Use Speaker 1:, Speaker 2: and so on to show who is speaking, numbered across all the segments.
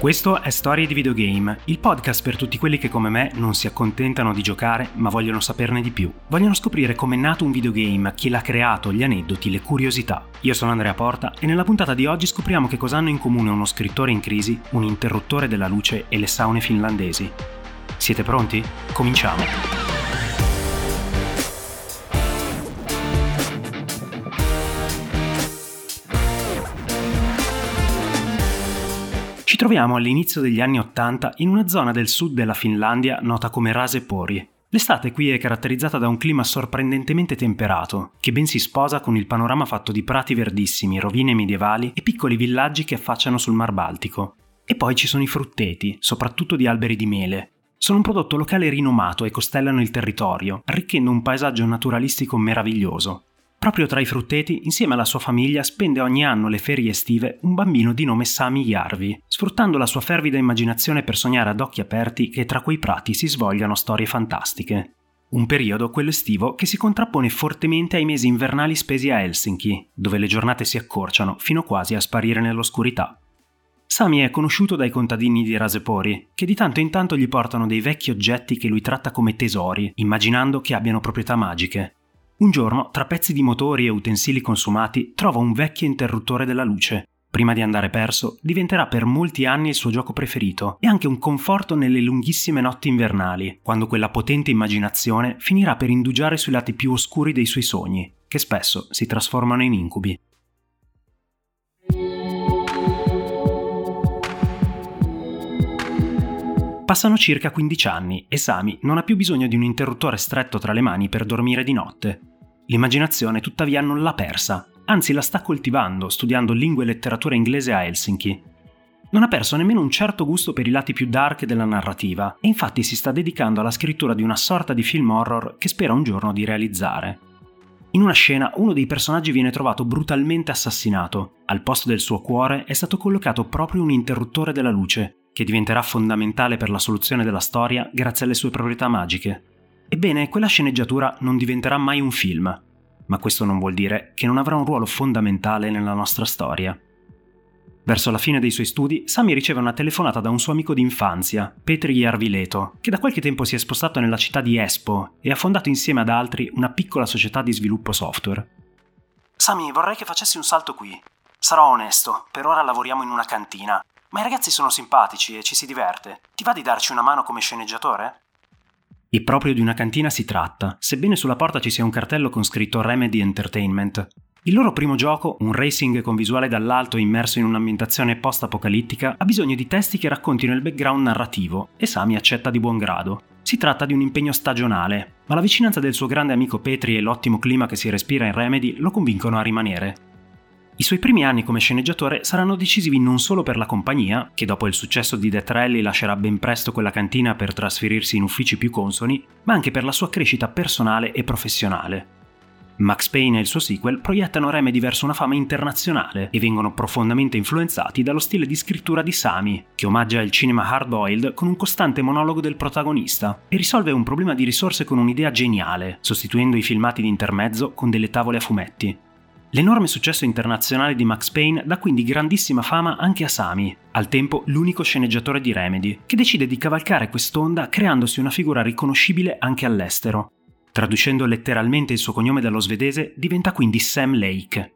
Speaker 1: Questo è Storie di Videogame, il podcast per tutti quelli che come me non si accontentano di giocare ma vogliono saperne di più. Vogliono scoprire com'è nato un videogame, chi l'ha creato, gli aneddoti, le curiosità. Io sono Andrea Porta e nella puntata di oggi scopriamo che cosa hanno in comune uno scrittore in crisi, un interruttore della luce e le saune finlandesi. Siete pronti? Cominciamo! Troviamo all'inizio degli anni Ottanta in una zona del sud della Finlandia nota come Rasepori. L'estate qui è caratterizzata da un clima sorprendentemente temperato, che ben si sposa con il panorama fatto di prati verdissimi, rovine medievali e piccoli villaggi che affacciano sul Mar Baltico. E poi ci sono i frutteti, soprattutto di alberi di mele. Sono un prodotto locale rinomato e costellano il territorio, arricchendo un paesaggio naturalistico meraviglioso. Proprio tra i frutteti, insieme alla sua famiglia, spende ogni anno le ferie estive un bambino di nome Sami Yarvi, sfruttando la sua fervida immaginazione per sognare ad occhi aperti che tra quei prati si svogliano storie fantastiche. Un periodo, quello estivo, che si contrappone fortemente ai mesi invernali spesi a Helsinki, dove le giornate si accorciano fino quasi a sparire nell'oscurità. Sami è conosciuto dai contadini di Rasepori, che di tanto in tanto gli portano dei vecchi oggetti che lui tratta come tesori, immaginando che abbiano proprietà magiche, un giorno, tra pezzi di motori e utensili consumati, trova un vecchio interruttore della luce. Prima di andare perso, diventerà per molti anni il suo gioco preferito e anche un conforto nelle lunghissime notti invernali, quando quella potente immaginazione finirà per indugiare sui lati più oscuri dei suoi sogni, che spesso si trasformano in incubi. Passano circa 15 anni e Sami non ha più bisogno di un interruttore stretto tra le mani per dormire di notte. L'immaginazione tuttavia non l'ha persa, anzi la sta coltivando studiando lingue e letteratura inglese a Helsinki. Non ha perso nemmeno un certo gusto per i lati più dark della narrativa e infatti si sta dedicando alla scrittura di una sorta di film horror che spera un giorno di realizzare. In una scena uno dei personaggi viene trovato brutalmente assassinato. Al posto del suo cuore è stato collocato proprio un interruttore della luce, che diventerà fondamentale per la soluzione della storia grazie alle sue proprietà magiche. Ebbene, quella sceneggiatura non diventerà mai un film, ma questo non vuol dire che non avrà un ruolo fondamentale nella nostra storia. Verso la fine dei suoi studi, Sami riceve una telefonata da un suo amico d'infanzia, Petri Jarvileto, che da qualche tempo si è spostato nella città di Espoo e ha fondato insieme ad altri una piccola società di sviluppo software. Sami, vorrei che facessi un salto qui. Sarò onesto, per ora lavoriamo in una cantina, ma i ragazzi sono simpatici e ci si diverte. Ti va di darci una mano come sceneggiatore? E proprio di una cantina si tratta, sebbene sulla porta ci sia un cartello con scritto Remedy Entertainment. Il loro primo gioco, un racing con visuale dall'alto immerso in un'ambientazione post-apocalittica, ha bisogno di testi che raccontino il background narrativo e Sami accetta di buon grado. Si tratta di un impegno stagionale, ma la vicinanza del suo grande amico Petri e l'ottimo clima che si respira in Remedy lo convincono a rimanere. I suoi primi anni come sceneggiatore saranno decisivi non solo per la compagnia, che dopo il successo di Death Rally lascerà ben presto quella cantina per trasferirsi in uffici più consoni, ma anche per la sua crescita personale e professionale. Max Payne e il suo sequel proiettano Remedy verso una fama internazionale e vengono profondamente influenzati dallo stile di scrittura di Sami, che omaggia il cinema hard-boiled con un costante monologo del protagonista e risolve un problema di risorse con un'idea geniale, sostituendo i filmati di intermezzo con delle tavole a fumetti. L'enorme successo internazionale di Max Payne dà quindi grandissima fama anche a Sami, al tempo l'unico sceneggiatore di Remedy, che decide di cavalcare quest'onda creandosi una figura riconoscibile anche all'estero. Traducendo letteralmente il suo cognome dallo svedese, diventa quindi Sam Lake.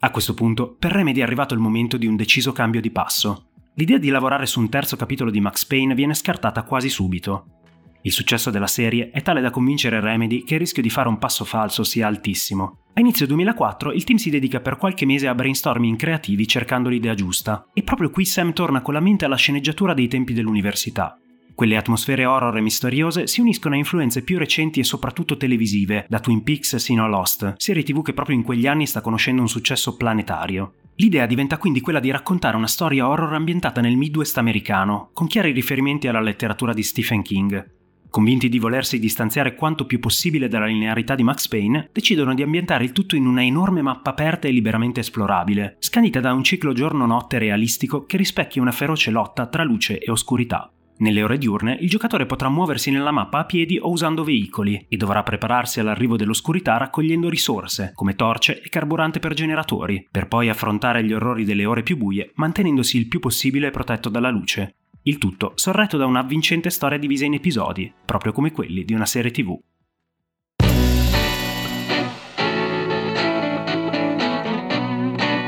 Speaker 1: A questo punto, per Remedy è arrivato il momento di un deciso cambio di passo. L'idea di lavorare su un terzo capitolo di Max Payne viene scartata quasi subito. Il successo della serie è tale da convincere Remedy che il rischio di fare un passo falso sia altissimo. A inizio 2004 il team si dedica per qualche mese a brainstorming creativi cercando l'idea giusta, e proprio qui Sam torna con la mente alla sceneggiatura dei tempi dell'università. Quelle atmosfere horror e misteriose si uniscono a influenze più recenti e soprattutto televisive, da Twin Peaks sino a Lost, serie tv che proprio in quegli anni sta conoscendo un successo planetario. L'idea diventa quindi quella di raccontare una storia horror ambientata nel Midwest americano, con chiari riferimenti alla letteratura di Stephen King. Convinti di volersi distanziare quanto più possibile dalla linearità di Max Payne, decidono di ambientare il tutto in una enorme mappa aperta e liberamente esplorabile, scandita da un ciclo giorno-notte realistico che rispecchia una feroce lotta tra luce e oscurità. Nelle ore diurne il giocatore potrà muoversi nella mappa a piedi o usando veicoli e dovrà prepararsi all'arrivo dell'oscurità raccogliendo risorse, come torce e carburante per generatori, per poi affrontare gli orrori delle ore più buie mantenendosi il più possibile protetto dalla luce, il tutto sorretto da un'avvincente storia divisa in episodi, proprio come quelli di una serie tv.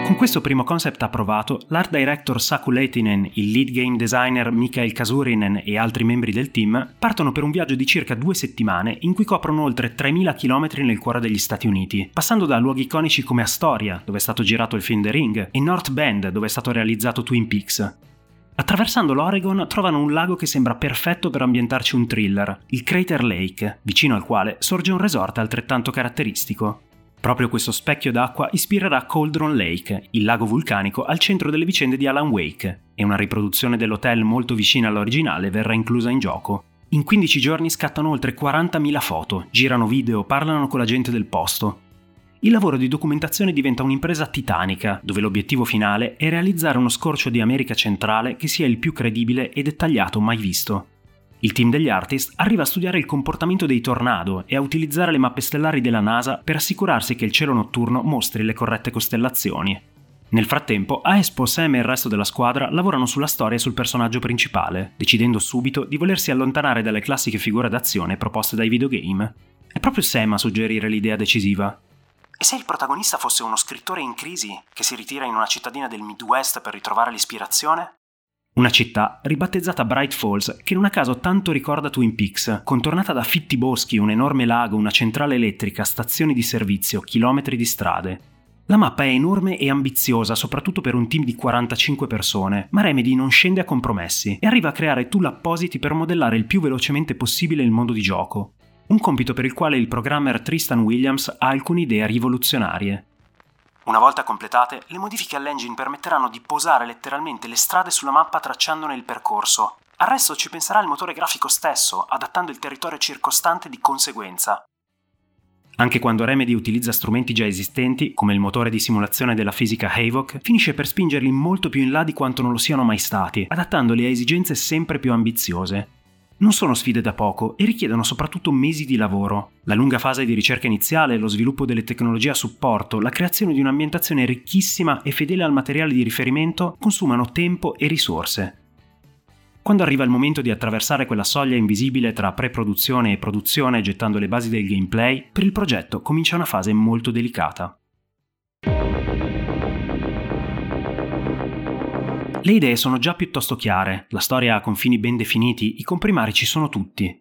Speaker 1: Con questo primo concept approvato, l'art director Saku Leitinen, il lead game designer Mikael Kasurinen e altri membri del team partono per un viaggio di circa due settimane in cui coprono oltre 3.000 km nel cuore degli Stati Uniti, passando da luoghi iconici come Astoria, dove è stato girato il film The Ring, e North Bend, dove è stato realizzato Twin Peaks. Attraversando l'Oregon trovano un lago che sembra perfetto per ambientarci un thriller, il Crater Lake, vicino al quale sorge un resort altrettanto caratteristico. Proprio questo specchio d'acqua ispirerà Cauldron Lake, il lago vulcanico al centro delle vicende di Alan Wake, e una riproduzione dell'hotel molto vicina all'originale verrà inclusa in gioco. In 15 giorni scattano oltre 40.000 foto, girano video, parlano con la gente del posto, il lavoro di documentazione diventa un'impresa titanica, dove l'obiettivo finale è realizzare uno scorcio di America centrale che sia il più credibile e dettagliato mai visto. Il team degli artist arriva a studiare il comportamento dei tornado e a utilizzare le mappe stellari della NASA per assicurarsi che il cielo notturno mostri le corrette costellazioni. Nel frattempo, Aespo, Sam e il resto della squadra lavorano sulla storia e sul personaggio principale, decidendo subito di volersi allontanare dalle classiche figure d'azione proposte dai videogame. È proprio Sam a suggerire l'idea decisiva.
Speaker 2: E se il protagonista fosse uno scrittore in crisi che si ritira in una cittadina del Midwest per ritrovare l'ispirazione?
Speaker 1: Una città ribattezzata Bright Falls che non a caso tanto ricorda Twin Peaks, contornata da fitti boschi, un enorme lago, una centrale elettrica, stazioni di servizio, chilometri di strade. La mappa è enorme e ambiziosa, soprattutto per un team di 45 persone, ma Remedy non scende a compromessi e arriva a creare tool appositi per modellare il più velocemente possibile il mondo di gioco un compito per il quale il programmer Tristan Williams ha alcune idee rivoluzionarie.
Speaker 2: Una volta completate, le modifiche all'engine permetteranno di posare letteralmente le strade sulla mappa tracciandone il percorso. Al resto ci penserà il motore grafico stesso, adattando il territorio circostante di conseguenza.
Speaker 1: Anche quando Remedy utilizza strumenti già esistenti, come il motore di simulazione della fisica Havok, finisce per spingerli molto più in là di quanto non lo siano mai stati, adattandoli a esigenze sempre più ambiziose non sono sfide da poco e richiedono soprattutto mesi di lavoro. La lunga fase di ricerca iniziale, lo sviluppo delle tecnologie a supporto, la creazione di un'ambientazione ricchissima e fedele al materiale di riferimento consumano tempo e risorse. Quando arriva il momento di attraversare quella soglia invisibile tra pre-produzione e produzione gettando le basi del gameplay, per il progetto comincia una fase molto delicata. Le idee sono già piuttosto chiare, la storia ha confini ben definiti, i comprimari ci sono tutti.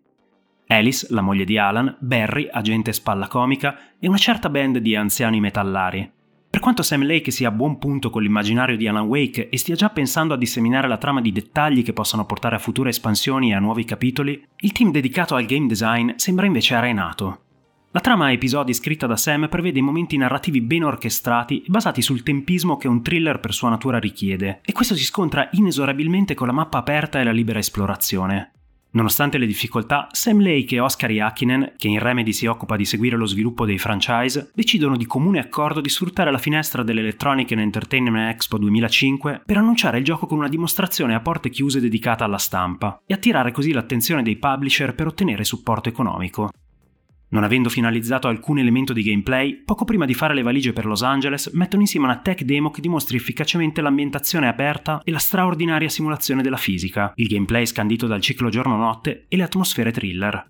Speaker 1: Alice, la moglie di Alan, Barry, agente spalla comica, e una certa band di anziani metallari. Per quanto Sam Lake sia a buon punto con l'immaginario di Alan Wake e stia già pensando a disseminare la trama di dettagli che possano portare a future espansioni e a nuovi capitoli, il team dedicato al game design sembra invece arenato. La trama a episodi scritta da Sam prevede momenti narrativi ben orchestrati e basati sul tempismo che un thriller per sua natura richiede, e questo si scontra inesorabilmente con la mappa aperta e la libera esplorazione. Nonostante le difficoltà, Sam Lake e Oscar Yakinen, che in Remedy si occupa di seguire lo sviluppo dei franchise, decidono di comune accordo di sfruttare la finestra dell'Electronic and Entertainment Expo 2005 per annunciare il gioco con una dimostrazione a porte chiuse dedicata alla stampa e attirare così l'attenzione dei publisher per ottenere supporto economico. Non avendo finalizzato alcun elemento di gameplay, poco prima di fare le valigie per Los Angeles, mettono insieme una tech demo che dimostri efficacemente l'ambientazione aperta e la straordinaria simulazione della fisica, il gameplay scandito dal ciclo giorno-notte e le atmosfere thriller.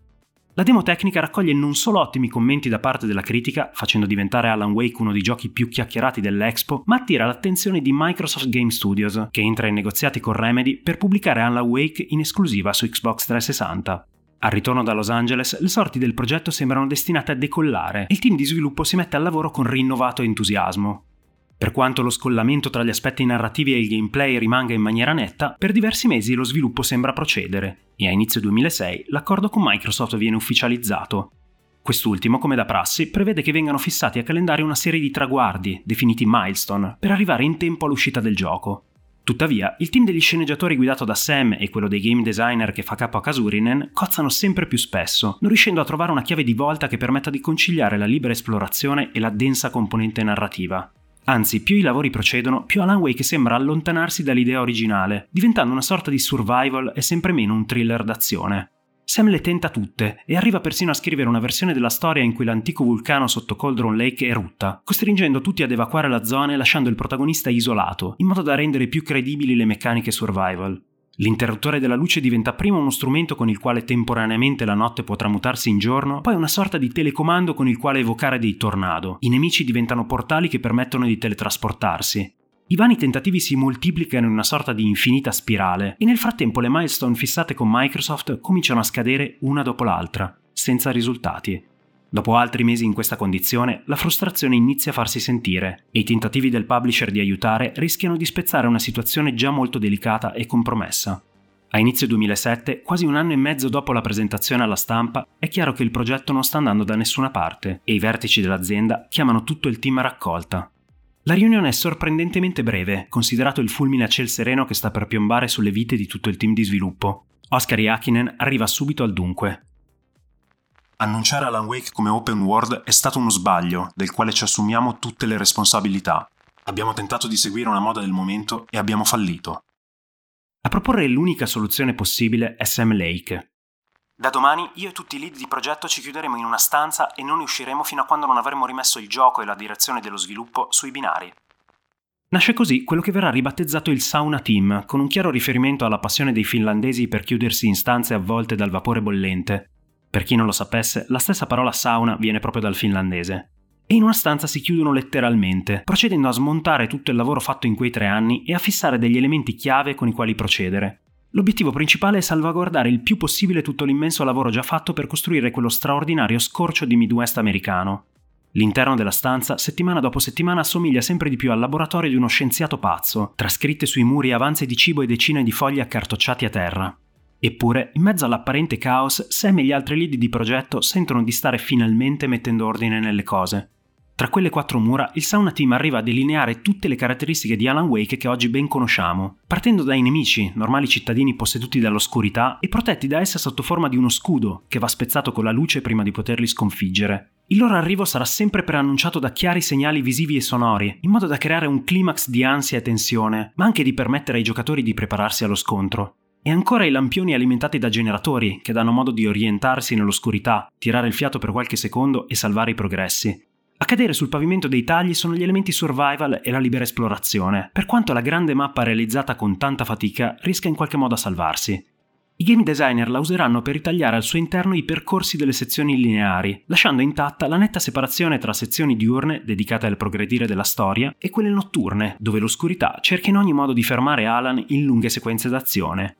Speaker 1: La demo tecnica raccoglie non solo ottimi commenti da parte della critica, facendo diventare Alan Wake uno dei giochi più chiacchierati dell'Expo, ma attira l'attenzione di Microsoft Game Studios, che entra in negoziati con Remedy per pubblicare Alan Wake in esclusiva su Xbox 360. Al ritorno da Los Angeles, le sorti del progetto sembrano destinate a decollare e il team di sviluppo si mette al lavoro con rinnovato entusiasmo. Per quanto lo scollamento tra gli aspetti narrativi e il gameplay rimanga in maniera netta, per diversi mesi lo sviluppo sembra procedere e a inizio 2006 l'accordo con Microsoft viene ufficializzato. Quest'ultimo, come da prassi, prevede che vengano fissati a calendario una serie di traguardi, definiti milestone, per arrivare in tempo all'uscita del gioco. Tuttavia, il team degli sceneggiatori guidato da Sam e quello dei game designer che fa capo a Kasurinen cozzano sempre più spesso, non riuscendo a trovare una chiave di volta che permetta di conciliare la libera esplorazione e la densa componente narrativa. Anzi, più i lavori procedono, più Alan Wake sembra allontanarsi dall'idea originale, diventando una sorta di survival e sempre meno un thriller d'azione. Sam le tenta tutte e arriva persino a scrivere una versione della storia in cui l'antico vulcano sotto Cauldron Lake erutta, costringendo tutti ad evacuare la zona e lasciando il protagonista isolato, in modo da rendere più credibili le meccaniche survival. L'interruttore della luce diventa prima uno strumento con il quale temporaneamente la notte può tramutarsi in giorno, poi una sorta di telecomando con il quale evocare dei tornado. I nemici diventano portali che permettono di teletrasportarsi. I vani tentativi si moltiplicano in una sorta di infinita spirale e nel frattempo le milestone fissate con Microsoft cominciano a scadere una dopo l'altra, senza risultati. Dopo altri mesi in questa condizione, la frustrazione inizia a farsi sentire e i tentativi del publisher di aiutare rischiano di spezzare una situazione già molto delicata e compromessa. A inizio 2007, quasi un anno e mezzo dopo la presentazione alla stampa, è chiaro che il progetto non sta andando da nessuna parte e i vertici dell'azienda chiamano tutto il team a raccolta. La riunione è sorprendentemente breve, considerato il fulmine a ciel sereno che sta per piombare sulle vite di tutto il team di sviluppo. Oscar Yakinen arriva subito al dunque.
Speaker 3: Annunciare Alan Wake come open world è stato uno sbaglio, del quale ci assumiamo tutte le responsabilità. Abbiamo tentato di seguire una moda del momento e abbiamo fallito.
Speaker 1: A proporre l'unica soluzione possibile è Sam Lake.
Speaker 2: Da domani io e tutti i lead di progetto ci chiuderemo in una stanza e non ne usciremo fino a quando non avremo rimesso il gioco e la direzione dello sviluppo sui binari.
Speaker 1: Nasce così quello che verrà ribattezzato il Sauna Team, con un chiaro riferimento alla passione dei finlandesi per chiudersi in stanze avvolte dal vapore bollente, per chi non lo sapesse, la stessa parola sauna viene proprio dal finlandese. E in una stanza si chiudono letteralmente, procedendo a smontare tutto il lavoro fatto in quei tre anni e a fissare degli elementi chiave con i quali procedere. L'obiettivo principale è salvaguardare il più possibile tutto l'immenso lavoro già fatto per costruire quello straordinario scorcio di Midwest americano. L'interno della stanza, settimana dopo settimana, assomiglia sempre di più al laboratorio di uno scienziato pazzo, trascritte sui muri avanzi di cibo e decine di fogli accartocciati a terra. Eppure, in mezzo all'apparente caos, Sam e gli altri lead di progetto sentono di stare finalmente mettendo ordine nelle cose. Tra quelle quattro mura, il Sauna Team arriva a delineare tutte le caratteristiche di Alan Wake che oggi ben conosciamo, partendo dai nemici, normali cittadini posseduti dall'oscurità e protetti da essa sotto forma di uno scudo che va spezzato con la luce prima di poterli sconfiggere. Il loro arrivo sarà sempre preannunciato da chiari segnali visivi e sonori, in modo da creare un climax di ansia e tensione, ma anche di permettere ai giocatori di prepararsi allo scontro. E ancora i lampioni alimentati da generatori, che danno modo di orientarsi nell'oscurità, tirare il fiato per qualche secondo e salvare i progressi. A cadere sul pavimento dei tagli sono gli elementi survival e la libera esplorazione, per quanto la grande mappa realizzata con tanta fatica rischia in qualche modo a salvarsi. I game designer la useranno per ritagliare al suo interno i percorsi delle sezioni lineari, lasciando intatta la netta separazione tra sezioni diurne, dedicate al progredire della storia, e quelle notturne, dove l'oscurità cerca in ogni modo di fermare Alan in lunghe sequenze d'azione.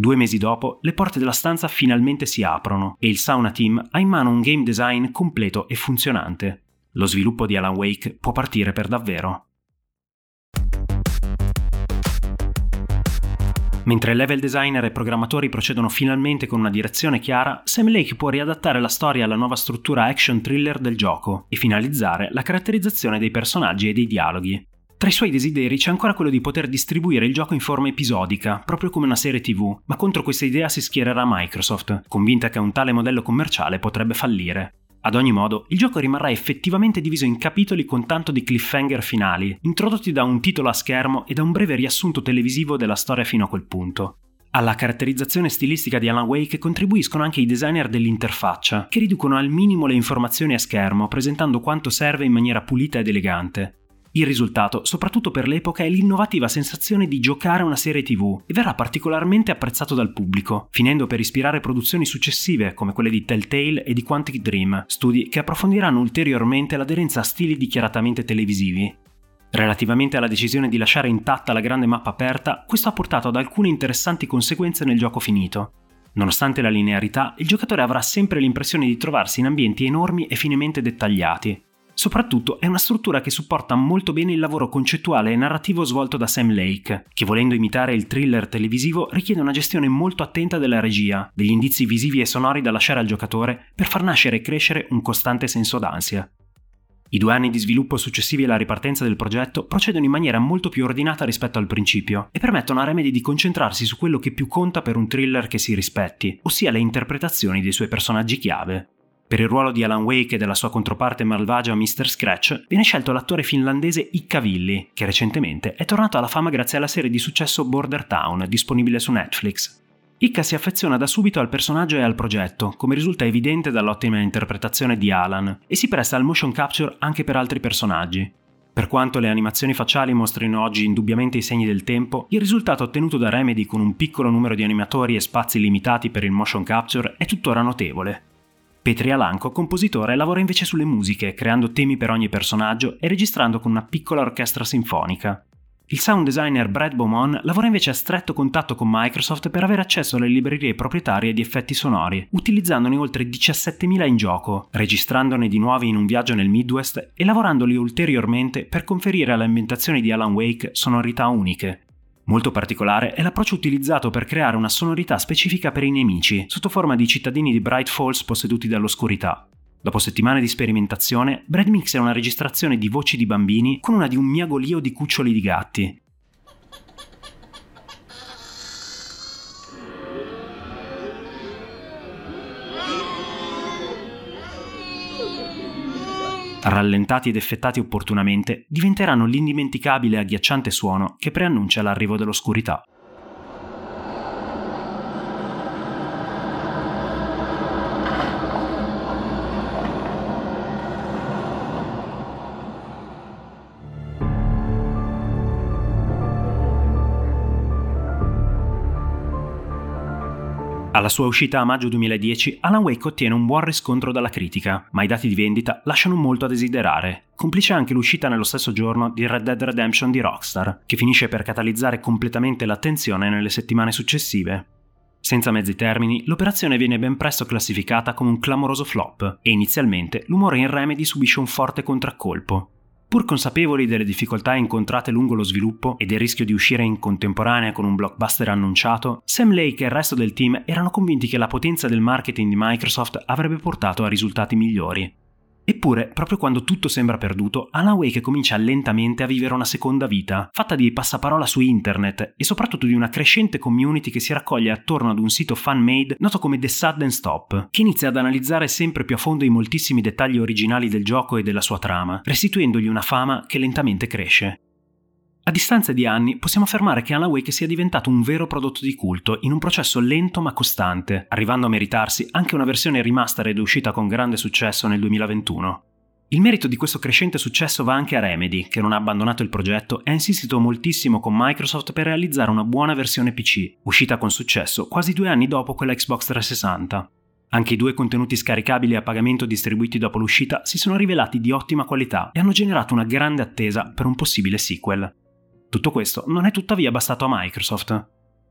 Speaker 1: Due mesi dopo, le porte della stanza finalmente si aprono e il Sauna Team ha in mano un game design completo e funzionante. Lo sviluppo di Alan Wake può partire per davvero. Mentre level designer e programmatori procedono finalmente con una direzione chiara, Sam Lake può riadattare la storia alla nuova struttura action thriller del gioco e finalizzare la caratterizzazione dei personaggi e dei dialoghi. Tra i suoi desideri c'è ancora quello di poter distribuire il gioco in forma episodica, proprio come una serie TV, ma contro questa idea si schiererà Microsoft, convinta che un tale modello commerciale potrebbe fallire. Ad ogni modo, il gioco rimarrà effettivamente diviso in capitoli con tanto di cliffhanger finali, introdotti da un titolo a schermo e da un breve riassunto televisivo della storia fino a quel punto. Alla caratterizzazione stilistica di Alan Wake contribuiscono anche i designer dell'interfaccia, che riducono al minimo le informazioni a schermo, presentando quanto serve in maniera pulita ed elegante. Il risultato, soprattutto per l'epoca, è l'innovativa sensazione di giocare a una serie TV e verrà particolarmente apprezzato dal pubblico, finendo per ispirare produzioni successive come quelle di Telltale e di Quantic Dream, studi che approfondiranno ulteriormente l'aderenza a stili dichiaratamente televisivi. Relativamente alla decisione di lasciare intatta la grande mappa aperta, questo ha portato ad alcune interessanti conseguenze nel gioco finito. Nonostante la linearità, il giocatore avrà sempre l'impressione di trovarsi in ambienti enormi e finemente dettagliati. Soprattutto è una struttura che supporta molto bene il lavoro concettuale e narrativo svolto da Sam Lake, che volendo imitare il thriller televisivo richiede una gestione molto attenta della regia, degli indizi visivi e sonori da lasciare al giocatore per far nascere e crescere un costante senso d'ansia. I due anni di sviluppo successivi alla ripartenza del progetto procedono in maniera molto più ordinata rispetto al principio e permettono a Remedy di concentrarsi su quello che più conta per un thriller che si rispetti, ossia le interpretazioni dei suoi personaggi chiave. Per il ruolo di Alan Wake e della sua controparte malvagia Mr. Scratch viene scelto l'attore finlandese Icca Villi, che recentemente è tornato alla fama grazie alla serie di successo Border Town, disponibile su Netflix. Ika si affeziona da subito al personaggio e al progetto, come risulta evidente dall'ottima interpretazione di Alan, e si presta al motion capture anche per altri personaggi. Per quanto le animazioni facciali mostrino oggi indubbiamente i segni del tempo, il risultato ottenuto da Remedy con un piccolo numero di animatori e spazi limitati per il motion capture è tuttora notevole. Petri Alanco, compositore, lavora invece sulle musiche, creando temi per ogni personaggio e registrando con una piccola orchestra sinfonica. Il sound designer Brad Beaumont lavora invece a stretto contatto con Microsoft per avere accesso alle librerie proprietarie di effetti sonori, utilizzandone oltre 17.000 in gioco, registrandone di nuovi in un viaggio nel Midwest e lavorandoli ulteriormente per conferire alle ambientazioni di Alan Wake sonorità uniche. Molto particolare è l'approccio utilizzato per creare una sonorità specifica per i nemici, sotto forma di cittadini di Bright Falls posseduti dall'oscurità. Dopo settimane di sperimentazione, Brad Mix una registrazione di voci di bambini con una di un miagolio di cuccioli di gatti. Rallentati ed effettati opportunamente, diventeranno l'indimenticabile e agghiacciante suono che preannuncia l'arrivo dell'oscurità. Alla sua uscita a maggio 2010, Alan Wake ottiene un buon riscontro dalla critica, ma i dati di vendita lasciano molto a desiderare, complice anche l'uscita nello stesso giorno di Red Dead Redemption di Rockstar, che finisce per catalizzare completamente l'attenzione nelle settimane successive. Senza mezzi termini, l'operazione viene ben presto classificata come un clamoroso flop e inizialmente l'umore in Remedy subisce un forte contraccolpo. Pur consapevoli delle difficoltà incontrate lungo lo sviluppo e del rischio di uscire in contemporanea con un blockbuster annunciato, Sam Lake e il resto del team erano convinti che la potenza del marketing di Microsoft avrebbe portato a risultati migliori. Eppure, proprio quando tutto sembra perduto, Alan Wake comincia lentamente a vivere una seconda vita, fatta di passaparola su internet e soprattutto di una crescente community che si raccoglie attorno ad un sito fan-made noto come The Sudden Stop, che inizia ad analizzare sempre più a fondo i moltissimi dettagli originali del gioco e della sua trama, restituendogli una fama che lentamente cresce. A distanza di anni possiamo affermare che Alan Wake sia diventato un vero prodotto di culto in un processo lento ma costante, arrivando a meritarsi anche una versione remastered uscita con grande successo nel 2021. Il merito di questo crescente successo va anche a Remedy, che non ha abbandonato il progetto e ha insistito moltissimo con Microsoft per realizzare una buona versione PC, uscita con successo quasi due anni dopo quella Xbox 360. Anche i due contenuti scaricabili a pagamento distribuiti dopo l'uscita si sono rivelati di ottima qualità e hanno generato una grande attesa per un possibile sequel. Tutto questo non è tuttavia bastato a Microsoft.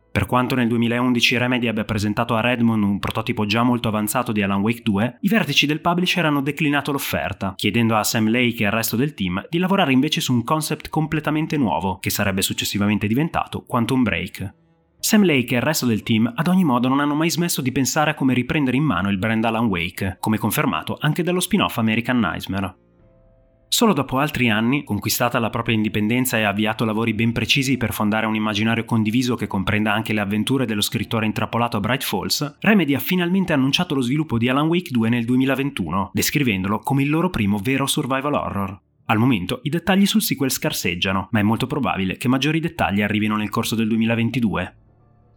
Speaker 1: Per quanto nel 2011 Remedy abbia presentato a Redmond un prototipo già molto avanzato di Alan Wake 2, i vertici del publisher hanno declinato l'offerta, chiedendo a Sam Lake e al resto del team di lavorare invece su un concept completamente nuovo, che sarebbe successivamente diventato Quantum Break. Sam Lake e il resto del team ad ogni modo non hanno mai smesso di pensare a come riprendere in mano il brand Alan Wake, come confermato anche dallo spin-off American Nightmare. Solo dopo altri anni, conquistata la propria indipendenza e avviato lavori ben precisi per fondare un immaginario condiviso che comprenda anche le avventure dello scrittore intrappolato a Bright Falls, Remedy ha finalmente annunciato lo sviluppo di Alan Wake 2 nel 2021, descrivendolo come il loro primo vero survival horror. Al momento i dettagli sul sequel scarseggiano, ma è molto probabile che maggiori dettagli arrivino nel corso del 2022.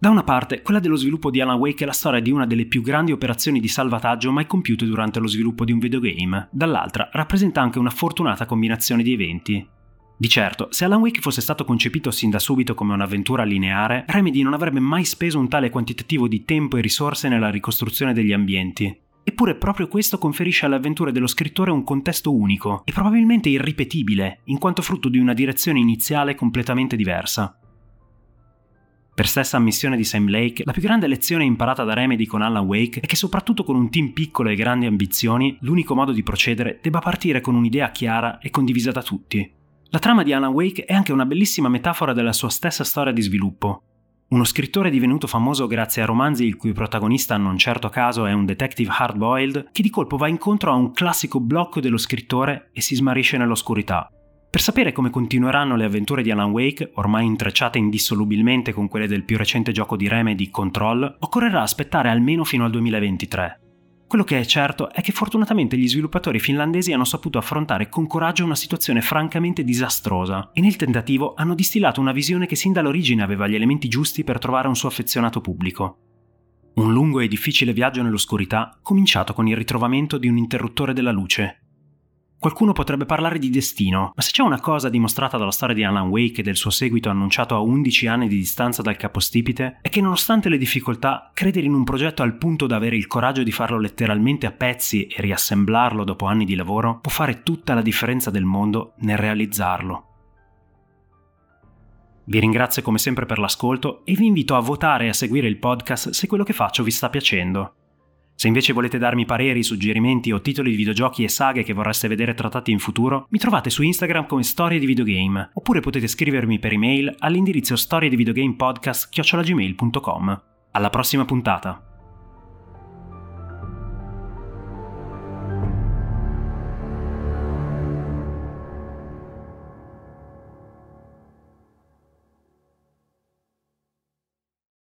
Speaker 1: Da una parte, quella dello sviluppo di Alan Wake è la storia di una delle più grandi operazioni di salvataggio mai compiute durante lo sviluppo di un videogame, dall'altra rappresenta anche una fortunata combinazione di eventi. Di certo, se Alan Wake fosse stato concepito sin da subito come un'avventura lineare, Remedy non avrebbe mai speso un tale quantitativo di tempo e risorse nella ricostruzione degli ambienti. Eppure proprio questo conferisce alle avventure dello scrittore un contesto unico e probabilmente irripetibile, in quanto frutto di una direzione iniziale completamente diversa. Per stessa ammissione di Sam Lake, la più grande lezione imparata da Remedy con Alan Wake è che soprattutto con un team piccolo e grandi ambizioni, l'unico modo di procedere debba partire con un'idea chiara e condivisa da tutti. La trama di Alan Wake è anche una bellissima metafora della sua stessa storia di sviluppo. Uno scrittore divenuto famoso grazie a romanzi il cui protagonista non certo caso è un detective hard-boiled, che di colpo va incontro a un classico blocco dello scrittore e si smarrisce nell'oscurità, per sapere come continueranno le avventure di Alan Wake, ormai intrecciate indissolubilmente con quelle del più recente gioco di Remedy Control, occorrerà aspettare almeno fino al 2023. Quello che è certo è che fortunatamente gli sviluppatori finlandesi hanno saputo affrontare con coraggio una situazione francamente disastrosa e nel tentativo hanno distillato una visione che sin dall'origine aveva gli elementi giusti per trovare un suo affezionato pubblico. Un lungo e difficile viaggio nell'oscurità, cominciato con il ritrovamento di un interruttore della luce, Qualcuno potrebbe parlare di destino, ma se c'è una cosa dimostrata dalla storia di Alan Wake e del suo seguito annunciato a 11 anni di distanza dal capostipite, è che nonostante le difficoltà, credere in un progetto al punto da avere il coraggio di farlo letteralmente a pezzi e riassemblarlo dopo anni di lavoro può fare tutta la differenza del mondo nel realizzarlo. Vi ringrazio come sempre per l'ascolto e vi invito a votare e a seguire il podcast se quello che faccio vi sta piacendo. Se invece volete darmi pareri, suggerimenti o titoli di videogiochi e saghe che vorreste vedere trattati in futuro, mi trovate su Instagram come Storie di Videogame, oppure potete scrivermi per email all'indirizzo storiedivideogamepodcast.gmail.com. Alla prossima puntata!